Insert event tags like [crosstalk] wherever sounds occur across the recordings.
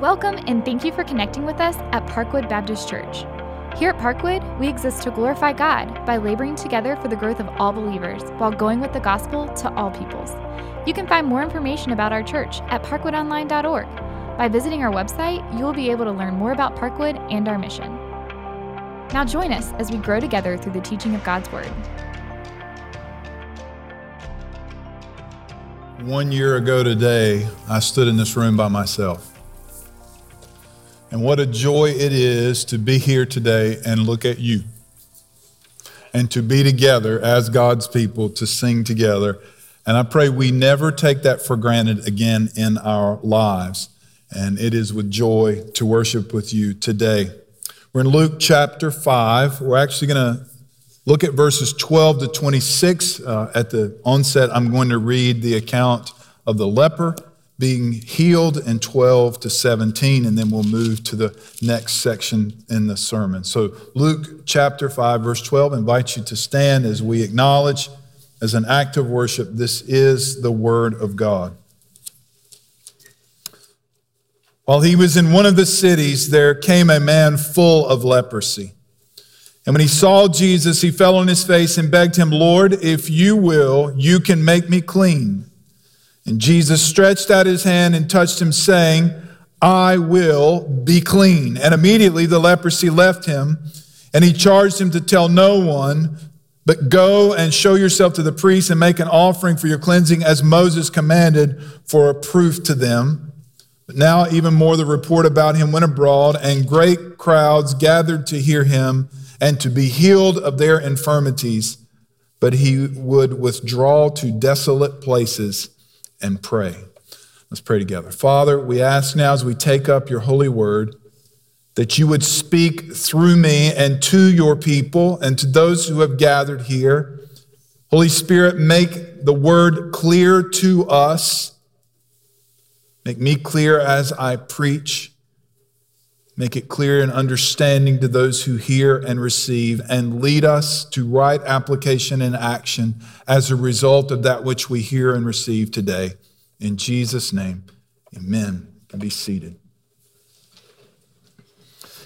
Welcome and thank you for connecting with us at Parkwood Baptist Church. Here at Parkwood, we exist to glorify God by laboring together for the growth of all believers while going with the gospel to all peoples. You can find more information about our church at parkwoodonline.org. By visiting our website, you will be able to learn more about Parkwood and our mission. Now join us as we grow together through the teaching of God's Word. One year ago today, I stood in this room by myself. And what a joy it is to be here today and look at you. And to be together as God's people to sing together. And I pray we never take that for granted again in our lives. And it is with joy to worship with you today. We're in Luke chapter 5. We're actually going to look at verses 12 to 26. Uh, at the onset, I'm going to read the account of the leper being healed in 12 to 17, and then we'll move to the next section in the sermon. So, Luke chapter 5, verse 12 invites you to stand as we acknowledge, as an act of worship, this is the Word of God. While he was in one of the cities, there came a man full of leprosy. And when he saw Jesus, he fell on his face and begged him, Lord, if you will, you can make me clean. And Jesus stretched out his hand and touched him, saying, I will be clean. And immediately the leprosy left him, and he charged him to tell no one, but go and show yourself to the priest and make an offering for your cleansing as Moses commanded for a proof to them. But now, even more, the report about him went abroad, and great crowds gathered to hear him and to be healed of their infirmities. But he would withdraw to desolate places and pray. Let's pray together. Father, we ask now as we take up your holy word that you would speak through me and to your people and to those who have gathered here. Holy Spirit, make the word clear to us. Make me clear as I preach. Make it clear and understanding to those who hear and receive, and lead us to right application and action as a result of that which we hear and receive today. In Jesus' name, amen. And be seated.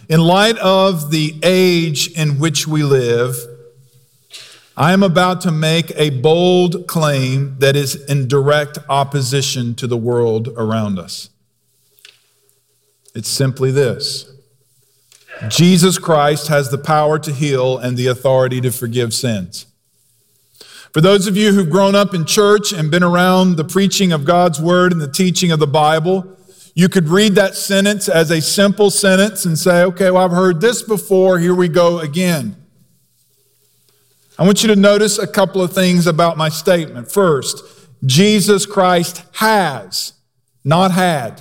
In light of the age in which we live, I am about to make a bold claim that is in direct opposition to the world around us. It's simply this Jesus Christ has the power to heal and the authority to forgive sins. For those of you who've grown up in church and been around the preaching of God's word and the teaching of the Bible, you could read that sentence as a simple sentence and say, okay, well, I've heard this before, here we go again. I want you to notice a couple of things about my statement. First, Jesus Christ has, not had.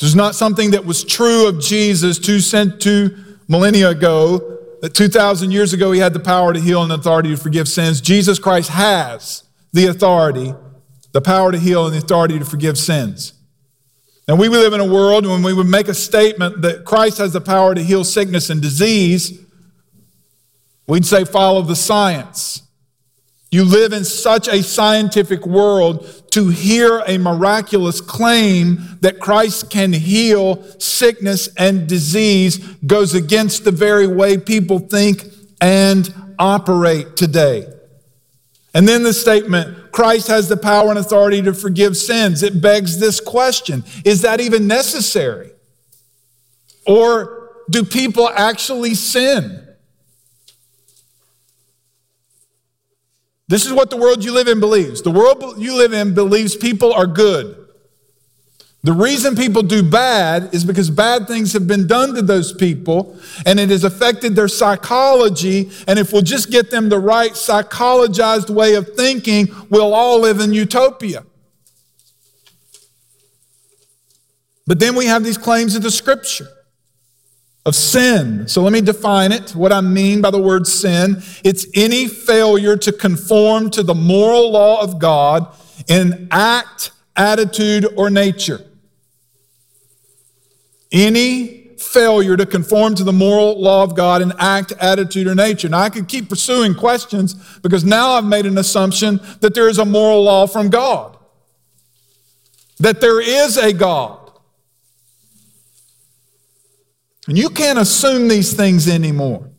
This is not something that was true of Jesus two, two millennia ago, that 2,000 years ago he had the power to heal and the authority to forgive sins. Jesus Christ has the authority, the power to heal and the authority to forgive sins. And we live in a world when we would make a statement that Christ has the power to heal sickness and disease, We'd say follow the science. You live in such a scientific world to hear a miraculous claim that Christ can heal sickness and disease goes against the very way people think and operate today. And then the statement, Christ has the power and authority to forgive sins. It begs this question Is that even necessary? Or do people actually sin? This is what the world you live in believes. The world you live in believes people are good. The reason people do bad is because bad things have been done to those people and it has affected their psychology. And if we'll just get them the right psychologized way of thinking, we'll all live in utopia. But then we have these claims of the scripture of sin. So let me define it. What I mean by the word sin, it's any failure to conform to the moral law of God in act, attitude, or nature. Any failure to conform to the moral law of God in act, attitude, or nature. Now, I could keep pursuing questions because now I've made an assumption that there is a moral law from God, that there is a God And you can't assume these things anymore.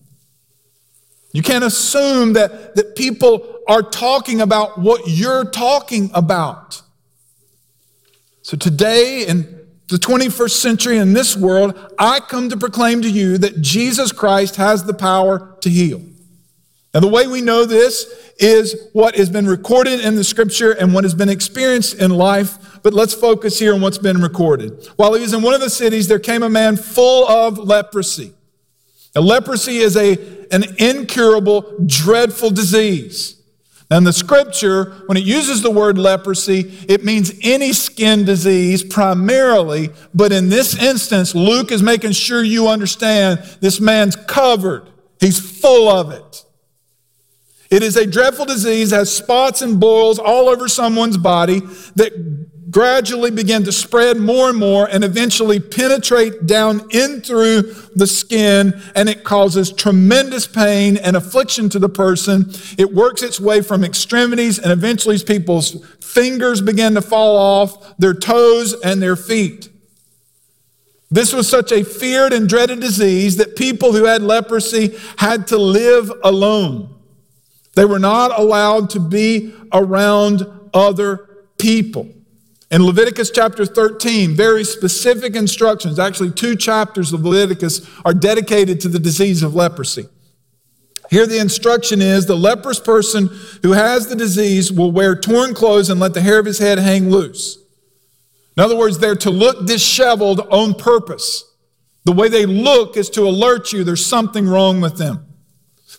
You can't assume that, that people are talking about what you're talking about. So today, in the 21st century, in this world, I come to proclaim to you that Jesus Christ has the power to heal. And the way we know this is what has been recorded in the scripture and what has been experienced in life. But let's focus here on what's been recorded. While he was in one of the cities, there came a man full of leprosy. Now, leprosy is a, an incurable, dreadful disease. And the scripture, when it uses the word leprosy, it means any skin disease primarily, but in this instance, Luke is making sure you understand this man's covered. He's full of it. It is a dreadful disease, has spots and boils all over someone's body that gradually begin to spread more and more and eventually penetrate down in through the skin and it causes tremendous pain and affliction to the person. It works its way from extremities and eventually people's fingers begin to fall off, their toes and their feet. This was such a feared and dreaded disease that people who had leprosy had to live alone. They were not allowed to be around other people. In Leviticus chapter 13, very specific instructions, actually, two chapters of Leviticus are dedicated to the disease of leprosy. Here, the instruction is the leprous person who has the disease will wear torn clothes and let the hair of his head hang loose. In other words, they're to look disheveled on purpose. The way they look is to alert you there's something wrong with them.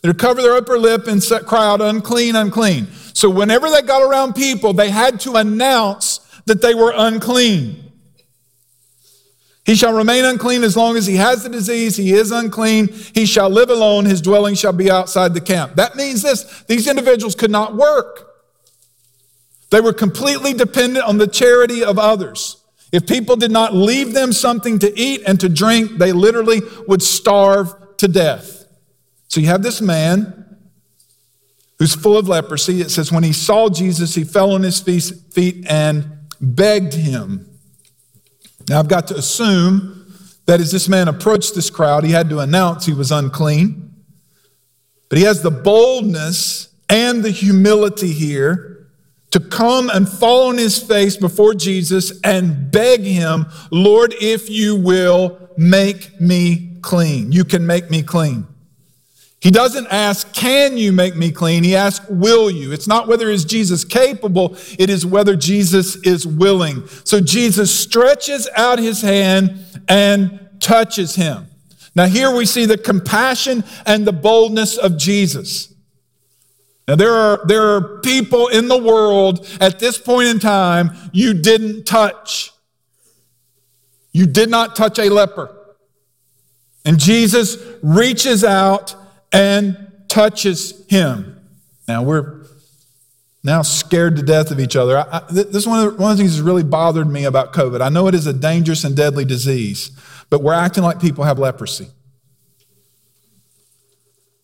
They're to cover their upper lip and cry out, unclean, unclean. So, whenever they got around people, they had to announce that they were unclean. He shall remain unclean as long as he has the disease. He is unclean. He shall live alone. His dwelling shall be outside the camp. That means this these individuals could not work. They were completely dependent on the charity of others. If people did not leave them something to eat and to drink, they literally would starve to death. So you have this man who's full of leprosy. It says, when he saw Jesus, he fell on his feet and begged him. Now, I've got to assume that as this man approached this crowd, he had to announce he was unclean. But he has the boldness and the humility here to come and fall on his face before Jesus and beg him, Lord, if you will, make me clean. You can make me clean. He doesn't ask, Can you make me clean? He asks, Will you? It's not whether is Jesus capable, it is whether Jesus is willing. So Jesus stretches out his hand and touches him. Now, here we see the compassion and the boldness of Jesus. Now, there are, there are people in the world at this point in time you didn't touch. You did not touch a leper. And Jesus reaches out and touches him. Now we're now scared to death of each other. I, this is one of, the, one of the things that's really bothered me about COVID. I know it is a dangerous and deadly disease, but we're acting like people have leprosy.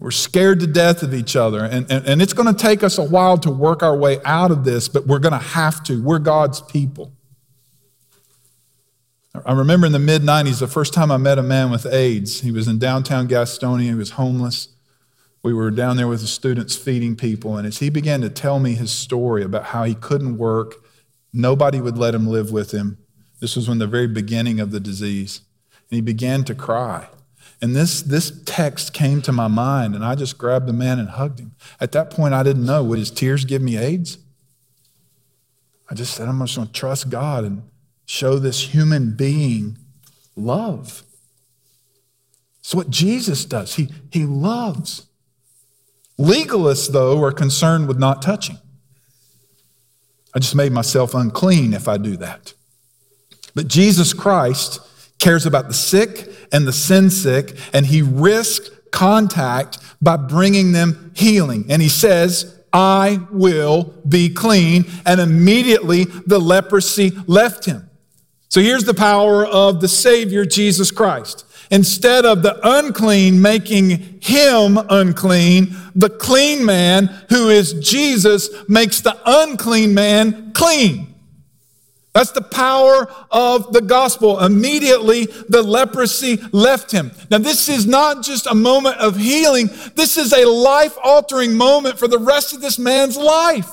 We're scared to death of each other. And, and, and it's going to take us a while to work our way out of this, but we're going to have to. We're God's people. I remember in the mid 90s, the first time I met a man with AIDS. He was in downtown Gastonia, he was homeless we were down there with the students feeding people. And as he began to tell me his story about how he couldn't work, nobody would let him live with him. This was when the very beginning of the disease. And he began to cry. And this, this text came to my mind, and I just grabbed the man and hugged him. At that point, I didn't know would his tears give me AIDS? I just said, I'm just going to trust God and show this human being love. It's what Jesus does. He, he loves. Legalists, though, are concerned with not touching. I just made myself unclean if I do that. But Jesus Christ cares about the sick and the sin sick, and he risked contact by bringing them healing. And he says, I will be clean. And immediately the leprosy left him. So here's the power of the Savior, Jesus Christ. Instead of the unclean making him unclean, the clean man, who is Jesus, makes the unclean man clean. That's the power of the gospel. Immediately, the leprosy left him. Now, this is not just a moment of healing, this is a life altering moment for the rest of this man's life.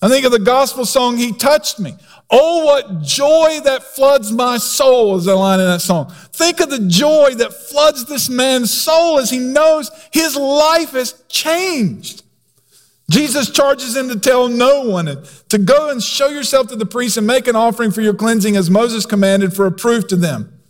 I think of the gospel song, He Touched Me. Oh, what joy that floods my soul, is the line in that song. Think of the joy that floods this man's soul as he knows his life has changed. Jesus charges him to tell no one and to go and show yourself to the priest and make an offering for your cleansing as Moses commanded for a proof to them.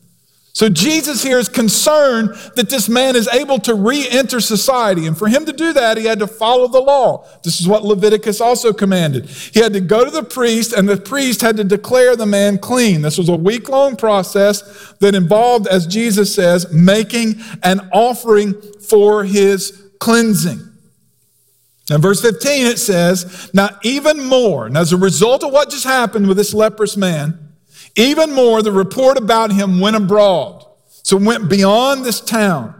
So Jesus here is concerned that this man is able to re-enter society. And for him to do that, he had to follow the law. This is what Leviticus also commanded. He had to go to the priest and the priest had to declare the man clean. This was a week-long process that involved, as Jesus says, making an offering for his cleansing. In verse 15, it says, Now even more, and as a result of what just happened with this leprous man, even more, the report about him went abroad. So went beyond this town.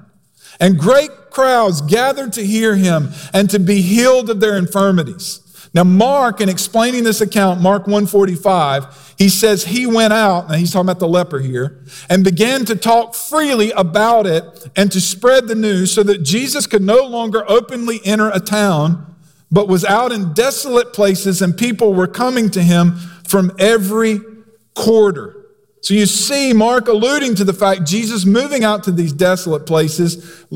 And great crowds gathered to hear him and to be healed of their infirmities. Now, Mark, in explaining this account, Mark 145, he says he went out, and he's talking about the leper here, and began to talk freely about it and to spread the news so that Jesus could no longer openly enter a town, but was out in desolate places, and people were coming to him from every quarter. So you see Mark alluding to the fact Jesus moving out to these desolate places.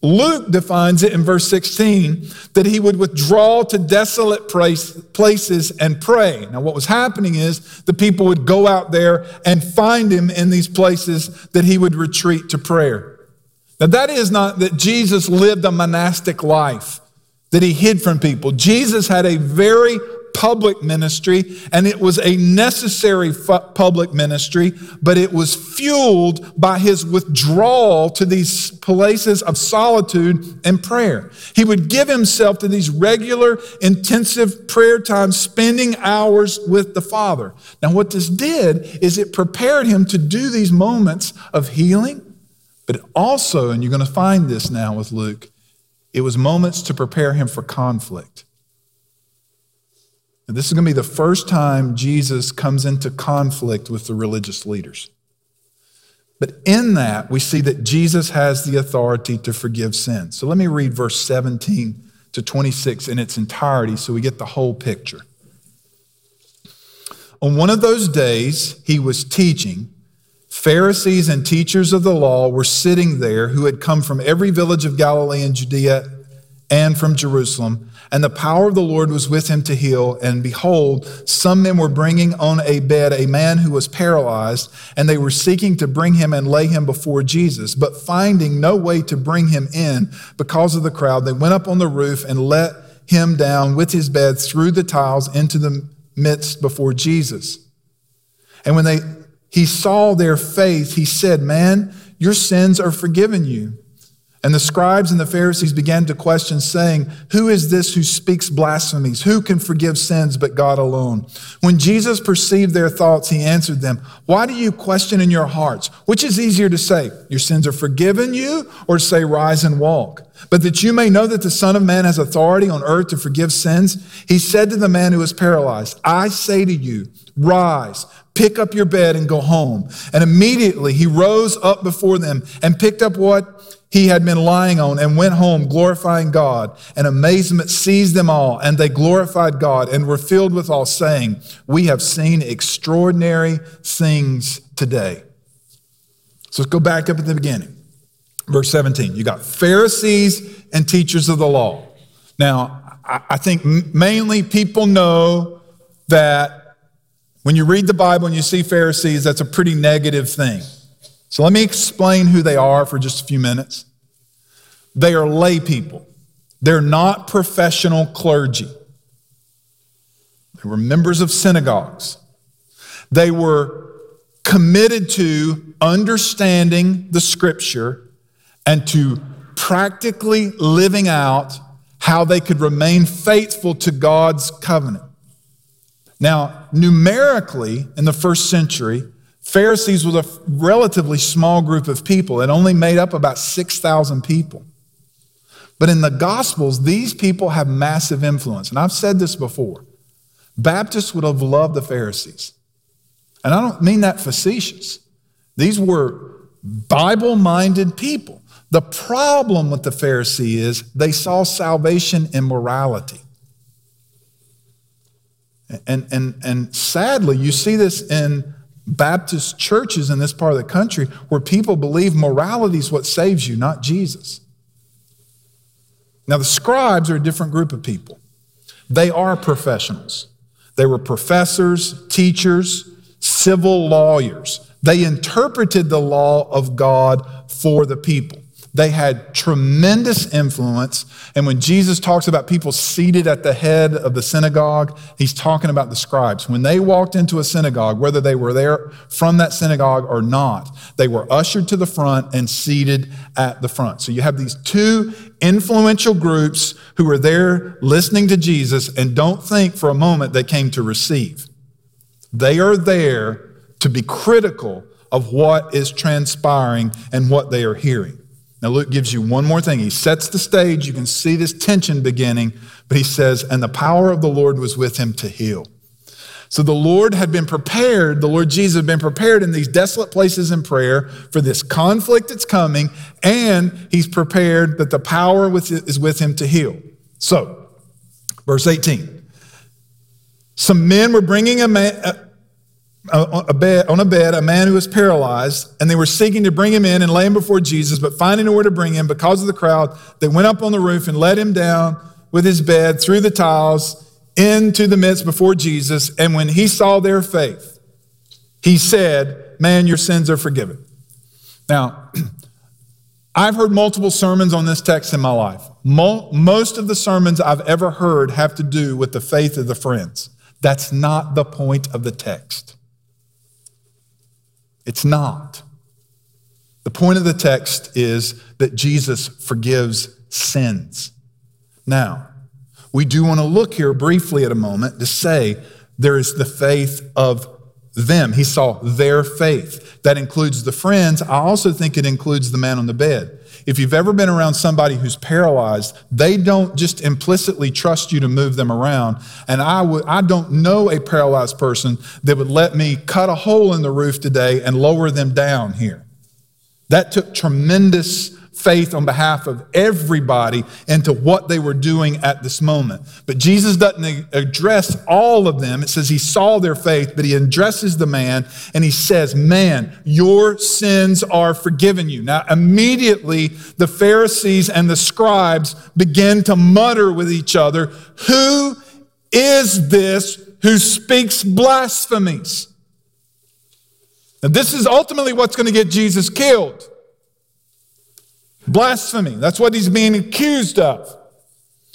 Luke defines it in verse 16 that he would withdraw to desolate places and pray. Now, what was happening is the people would go out there and find him in these places that he would retreat to prayer. Now, that is not that Jesus lived a monastic life, that he hid from people. Jesus had a very public ministry, and it was a necessary public ministry, but it was fueled by his withdrawal to these places of solitude and prayer. He would give himself to these regular, intensive prayer times, spending hours with the Father. Now, what this did is it prepared him to do these moments of healing, but also, and you're going to find this now with Luke, it was moments to prepare him for conflict. And this is going to be the first time Jesus comes into conflict with the religious leaders. But in that, we see that Jesus has the authority to forgive sins. So let me read verse 17 to 26 in its entirety so we get the whole picture. On one of those days, he was teaching. Pharisees and teachers of the law were sitting there who had come from every village of Galilee and Judea and from Jerusalem and the power of the Lord was with him to heal. And behold, some men were bringing on a bed a man who was paralyzed, and they were seeking to bring him and lay him before Jesus. But finding no way to bring him in because of the crowd, they went up on the roof and let him down with his bed through the tiles into the midst before Jesus. And when they he saw their faith, he said, Man, your sins are forgiven you. And the scribes and the Pharisees began to question, saying, Who is this who speaks blasphemies? Who can forgive sins but God alone? When Jesus perceived their thoughts, he answered them, Why do you question in your hearts? Which is easier to say, Your sins are forgiven you, or say, Rise and walk? But that you may know that the Son of Man has authority on earth to forgive sins, he said to the man who was paralyzed, I say to you, Rise, pick up your bed and go home. And immediately he rose up before them and picked up what he had been lying on and went home glorifying God. And amazement seized them all, and they glorified God and were filled with awe, saying, We have seen extraordinary things today. So let's go back up at the beginning. Verse 17. You got Pharisees and teachers of the law. Now, I think mainly people know that when you read the Bible and you see Pharisees, that's a pretty negative thing. So let me explain who they are for just a few minutes. They are lay people. They're not professional clergy. They were members of synagogues. They were committed to understanding the scripture and to practically living out how they could remain faithful to God's covenant. Now, numerically, in the first century, Pharisees was a relatively small group of people. It only made up about 6,000 people. But in the Gospels, these people have massive influence. And I've said this before. Baptists would have loved the Pharisees. And I don't mean that facetious. These were Bible minded people. The problem with the Pharisee is they saw salvation in morality. And, and, and sadly, you see this in Baptist churches in this part of the country where people believe morality is what saves you, not Jesus. Now, the scribes are a different group of people. They are professionals. They were professors, teachers, civil lawyers. They interpreted the law of God for the people. They had tremendous influence. And when Jesus talks about people seated at the head of the synagogue, he's talking about the scribes. When they walked into a synagogue, whether they were there from that synagogue or not, they were ushered to the front and seated at the front. So you have these two influential groups who were there listening to Jesus and don't think for a moment they came to receive. They are there to be critical of what is transpiring and what they are hearing. Now, Luke gives you one more thing. He sets the stage. You can see this tension beginning, but he says, And the power of the Lord was with him to heal. So the Lord had been prepared, the Lord Jesus had been prepared in these desolate places in prayer for this conflict that's coming, and he's prepared that the power is with him to heal. So, verse 18. Some men were bringing a man, a bed, on a bed a man who was paralyzed, and they were seeking to bring him in and lay him before Jesus, but finding nowhere to bring him because of the crowd, they went up on the roof and let him down with his bed through the tiles into the midst before Jesus. And when he saw their faith, he said, Man, your sins are forgiven. Now, [clears throat] I've heard multiple sermons on this text in my life. Most of the sermons I've ever heard have to do with the faith of the friends. That's not the point of the text. It's not. The point of the text is that Jesus forgives sins. Now, we do want to look here briefly at a moment to say there is the faith of them. He saw their faith. That includes the friends. I also think it includes the man on the bed. If you've ever been around somebody who's paralyzed, they don't just implicitly trust you to move them around. And I would I don't know a paralyzed person that would let me cut a hole in the roof today and lower them down here. That took tremendous faith on behalf of everybody into what they were doing at this moment. But Jesus doesn't address all of them. It says he saw their faith, but he addresses the man and he says, Man, your sins are forgiven you. Now, immediately the Pharisees and the scribes begin to mutter with each other, Who is this who speaks blasphemies? And this is ultimately what's going to get Jesus killed. Blasphemy. That's what he's being accused of.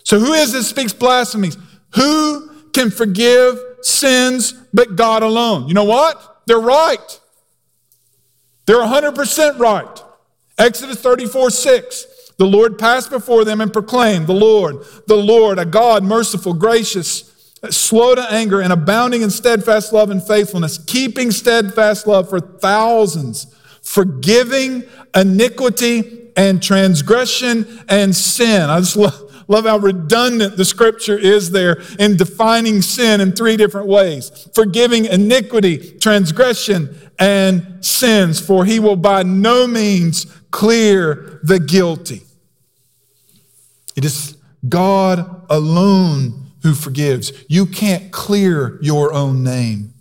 So, who is this speaks blasphemies? Who can forgive sins but God alone? You know what? They're right. They're 100% right. Exodus 34 6. The Lord passed before them and proclaimed, The Lord, the Lord, a God merciful, gracious, slow to anger, and abounding in steadfast love and faithfulness, keeping steadfast love for thousands, forgiving iniquity and transgression and sin. I just love, love how redundant the scripture is there in defining sin in three different ways forgiving iniquity, transgression, and sins, for he will by no means clear the guilty. It is God alone who forgives. You can't clear your own name.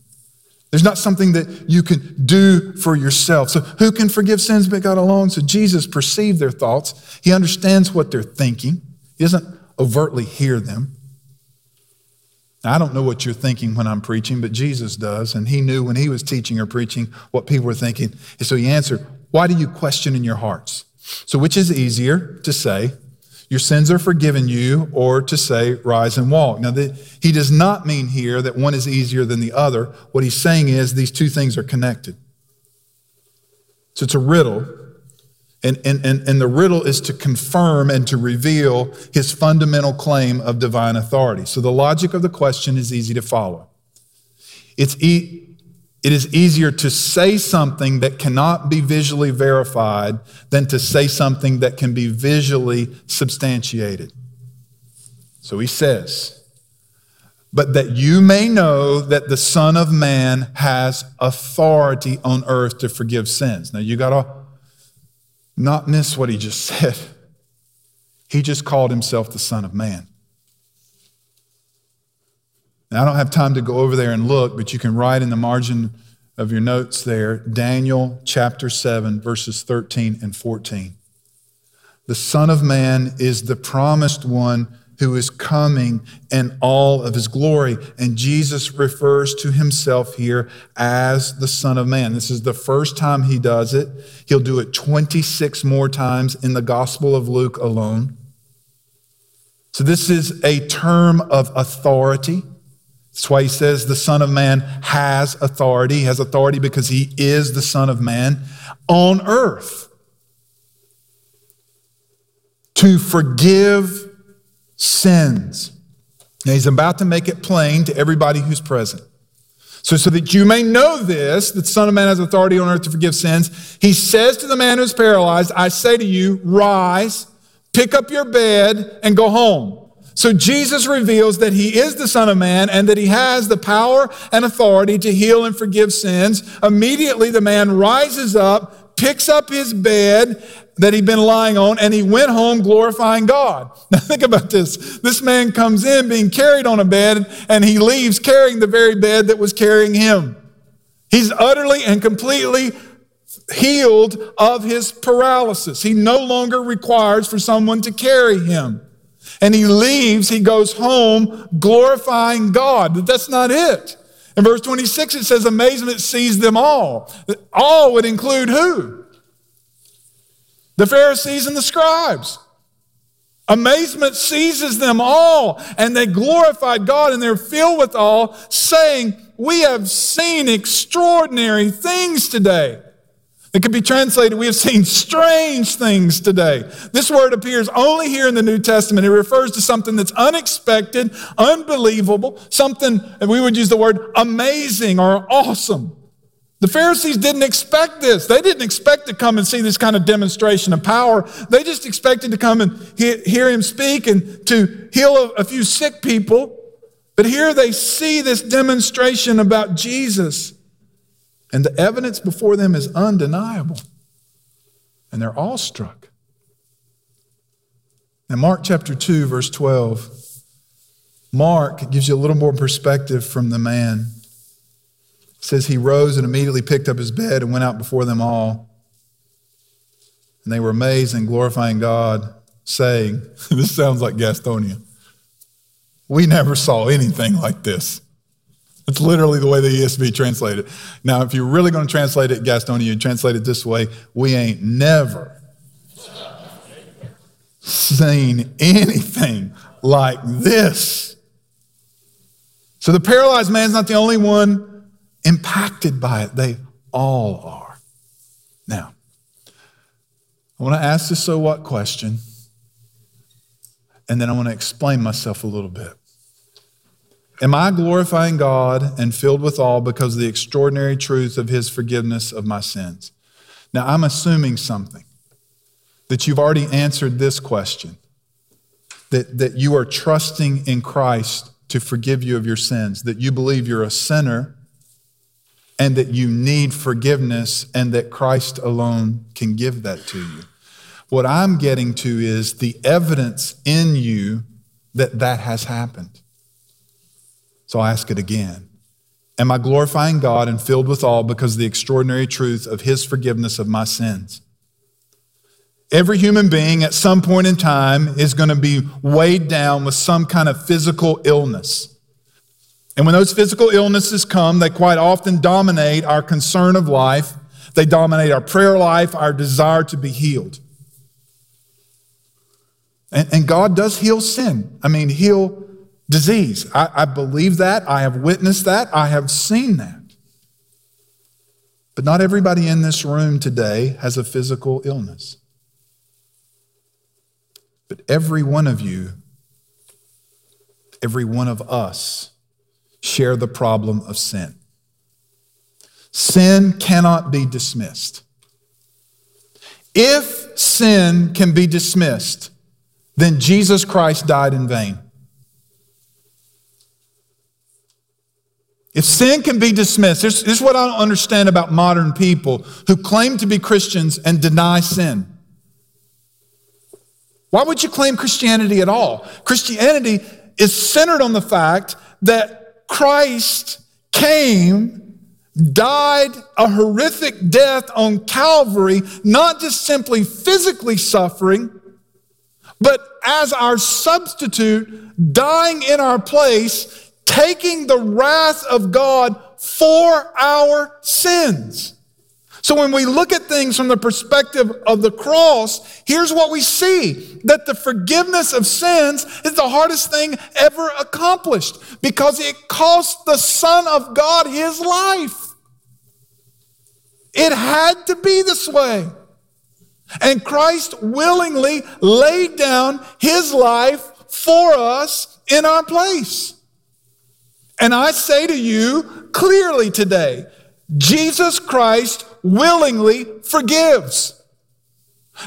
There's not something that you can do for yourself. So, who can forgive sins but God alone? So, Jesus perceived their thoughts. He understands what they're thinking, He doesn't overtly hear them. Now, I don't know what you're thinking when I'm preaching, but Jesus does. And He knew when He was teaching or preaching what people were thinking. And so, He answered, Why do you question in your hearts? So, which is easier to say, your sins are forgiven you, or to say, rise and walk. Now, the, he does not mean here that one is easier than the other. What he's saying is these two things are connected. So it's a riddle. And, and, and, and the riddle is to confirm and to reveal his fundamental claim of divine authority. So the logic of the question is easy to follow. It's e- it is easier to say something that cannot be visually verified than to say something that can be visually substantiated. So he says, but that you may know that the Son of Man has authority on earth to forgive sins. Now, you got to not miss what he just [laughs] said. He just called himself the Son of Man. Now, I don't have time to go over there and look, but you can write in the margin of your notes there Daniel chapter 7, verses 13 and 14. The Son of Man is the promised one who is coming in all of his glory. And Jesus refers to himself here as the Son of Man. This is the first time he does it. He'll do it 26 more times in the Gospel of Luke alone. So, this is a term of authority. That's why he says the Son of Man has authority. He has authority because he is the Son of Man on earth to forgive sins. Now he's about to make it plain to everybody who's present. So, so that you may know this, that the Son of Man has authority on earth to forgive sins, he says to the man who's paralyzed, I say to you, rise, pick up your bed, and go home. So Jesus reveals that he is the Son of Man and that he has the power and authority to heal and forgive sins. Immediately, the man rises up, picks up his bed, that he'd been lying on, and he went home glorifying God. [laughs] Now, think about this. This man comes in being carried on a bed, and he leaves carrying the very bed that was carrying him. He's utterly and completely healed of his paralysis. He no longer requires for someone to carry him. And he leaves, he goes home glorifying God. But that's not it. In verse 26, it says, Amazement seized them all. All would include who? the Pharisees and the scribes. Amazement seizes them all, and they glorified God, and they're filled with awe, saying, We have seen extraordinary things today. It could be translated, We have seen strange things today. This word appears only here in the New Testament. It refers to something that's unexpected, unbelievable, something, and we would use the word amazing or awesome. The Pharisees didn't expect this. They didn't expect to come and see this kind of demonstration of power. They just expected to come and hear him speak and to heal a few sick people. But here they see this demonstration about Jesus, and the evidence before them is undeniable. And they're awestruck. In Mark chapter 2, verse 12, Mark gives you a little more perspective from the man says he rose and immediately picked up his bed and went out before them all. And they were amazed and glorifying God, saying, [laughs] This sounds like Gastonia. We never saw anything like this. It's literally the way the ESV translated. Now, if you're really going to translate it Gastonia, you translate it this way We ain't never seen anything like this. So the paralyzed man's not the only one impacted by it. They all are. Now, I want to ask the so what question, and then I want to explain myself a little bit. Am I glorifying God and filled with awe because of the extraordinary truth of His forgiveness of my sins? Now, I'm assuming something that you've already answered this question that, that you are trusting in Christ to forgive you of your sins, that you believe you're a sinner and that you need forgiveness and that Christ alone can give that to you. What I'm getting to is the evidence in you that that has happened. So I ask it again. Am I glorifying God and filled with awe because of the extraordinary truth of His forgiveness of my sins? Every human being at some point in time is going to be weighed down with some kind of physical illness. And when those physical illnesses come, they quite often dominate our concern of life. They dominate our prayer life, our desire to be healed. And, and God does heal sin. I mean, heal disease. I, I believe that. I have witnessed that. I have seen that. But not everybody in this room today has a physical illness. But every one of you, every one of us, share the problem of sin. Sin cannot be dismissed. If sin can be dismissed, then Jesus Christ died in vain. If sin can be dismissed, this, is what I don't understand about modern people who claim to be Christians and deny sin. Why would you claim Christianity at all? Christianity is centered on the fact that Christ came, died a horrific death on Calvary, not just simply physically suffering, but as our substitute, dying in our place, taking the wrath of God for our sins. So when we look at things from the perspective of the cross, here's what we see that the forgiveness of sins is the hardest thing ever accomplished because it cost the Son of God his life. It had to be this way. And Christ willingly laid down his life for us in our place. And I say to you clearly today Jesus Christ willingly forgives.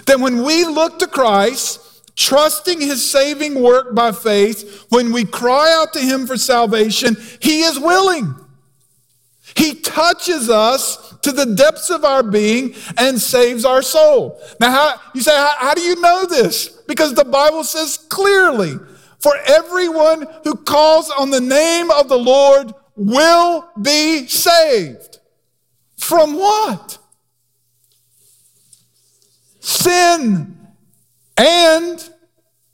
That when we look to Christ, trusting his saving work by faith, when we cry out to him for salvation, he is willing. He touches us to the depths of our being and saves our soul. Now, how, you say, how, how do you know this? Because the Bible says clearly, for everyone who calls on the name of the Lord will be saved. From what? Sin and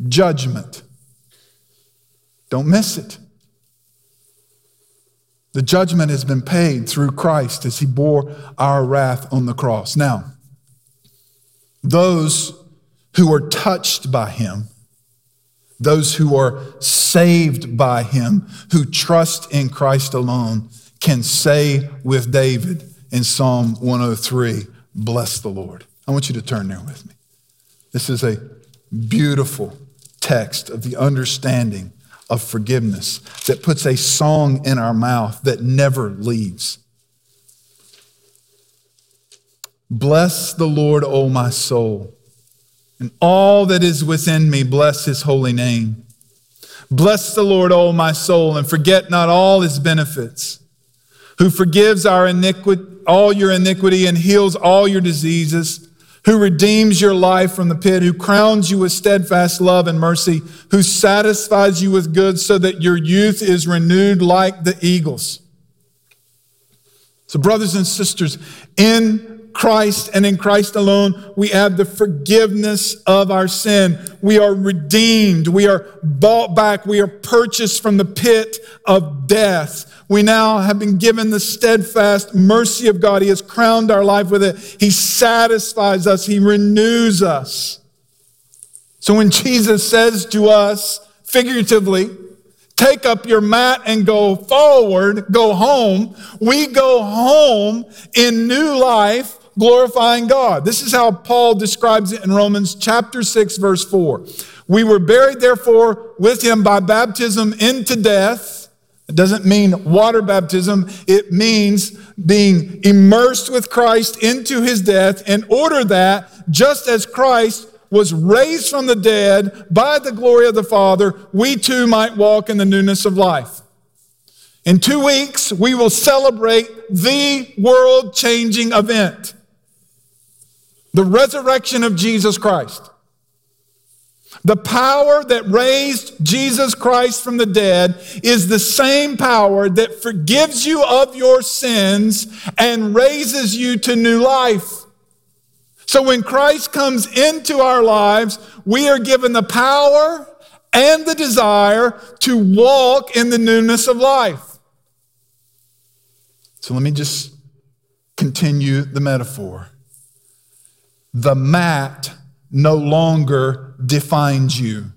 judgment. Don't miss it. The judgment has been paid through Christ as he bore our wrath on the cross. Now, those who are touched by him, those who are saved by him, who trust in Christ alone, can say with David, in Psalm 103 Bless the Lord. I want you to turn there with me. This is a beautiful text of the understanding of forgiveness that puts a song in our mouth that never leaves. Bless the Lord, O my soul, and all that is within me, bless his holy name. Bless the Lord, O my soul, and forget not all his benefits, who forgives our iniquity all your iniquity and heals all your diseases, who redeems your life from the pit, who crowns you with steadfast love and mercy, who satisfies you with good so that your youth is renewed like the eagles. So, brothers and sisters, in Christ and in Christ alone, we have the forgiveness of our sin. We are redeemed. We are bought back. We are purchased from the pit of death. We now have been given the steadfast mercy of God. He has crowned our life with it. He satisfies us, He renews us. So when Jesus says to us, figuratively, take up your mat and go forward, go home, we go home in new life, glorifying God. This is how Paul describes it in Romans chapter 6, verse 4. We were buried, therefore, with him by baptism into death it doesn't mean water baptism. It means being immersed with Christ into his death in order that just as Christ was raised from the dead by the glory of the Father, we too might walk in the newness of life. In two weeks, we will celebrate the world changing event the resurrection of Jesus Christ. The power that raised Jesus Christ from the dead is the same power that forgives you of your sins and raises you to new life. So when Christ comes into our lives, we are given the power and the desire to walk in the newness of life. So let me just continue the metaphor. The mat no longer defines you.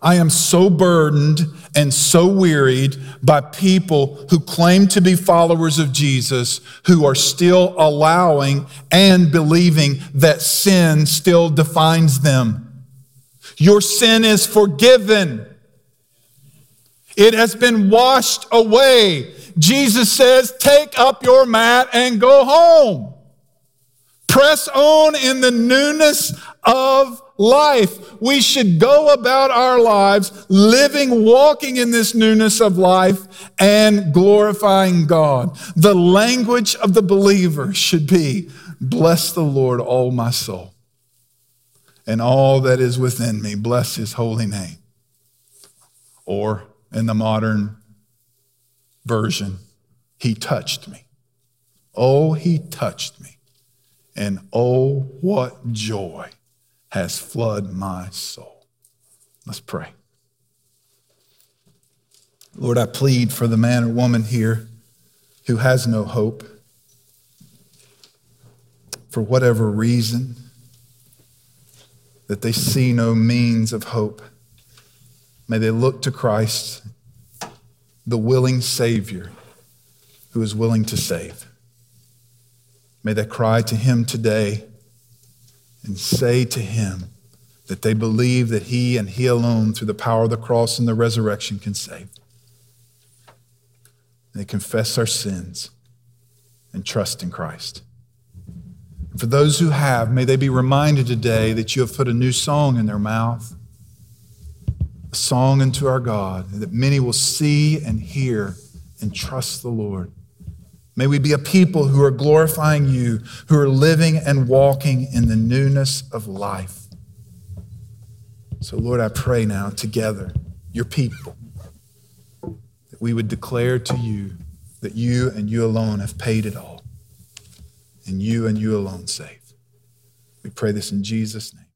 I am so burdened and so wearied by people who claim to be followers of Jesus who are still allowing and believing that sin still defines them. Your sin is forgiven. It has been washed away. Jesus says, Take up your mat and go home. Press on in the newness of life. We should go about our lives living, walking in this newness of life and glorifying God. The language of the believer should be, bless the Lord, all my soul, and all that is within me. Bless his holy name. Or in the modern version, he touched me. Oh, he touched me. And oh, what joy has flooded my soul. Let's pray. Lord, I plead for the man or woman here who has no hope for whatever reason, that they see no means of hope. May they look to Christ, the willing Savior who is willing to save. May they cry to him today and say to him that they believe that he and he alone, through the power of the cross and the resurrection, can save. They confess our sins and trust in Christ. And for those who have, may they be reminded today that you have put a new song in their mouth, a song unto our God, and that many will see and hear and trust the Lord. May we be a people who are glorifying you, who are living and walking in the newness of life. So, Lord, I pray now together, your people, that we would declare to you that you and you alone have paid it all, and you and you alone save. We pray this in Jesus' name.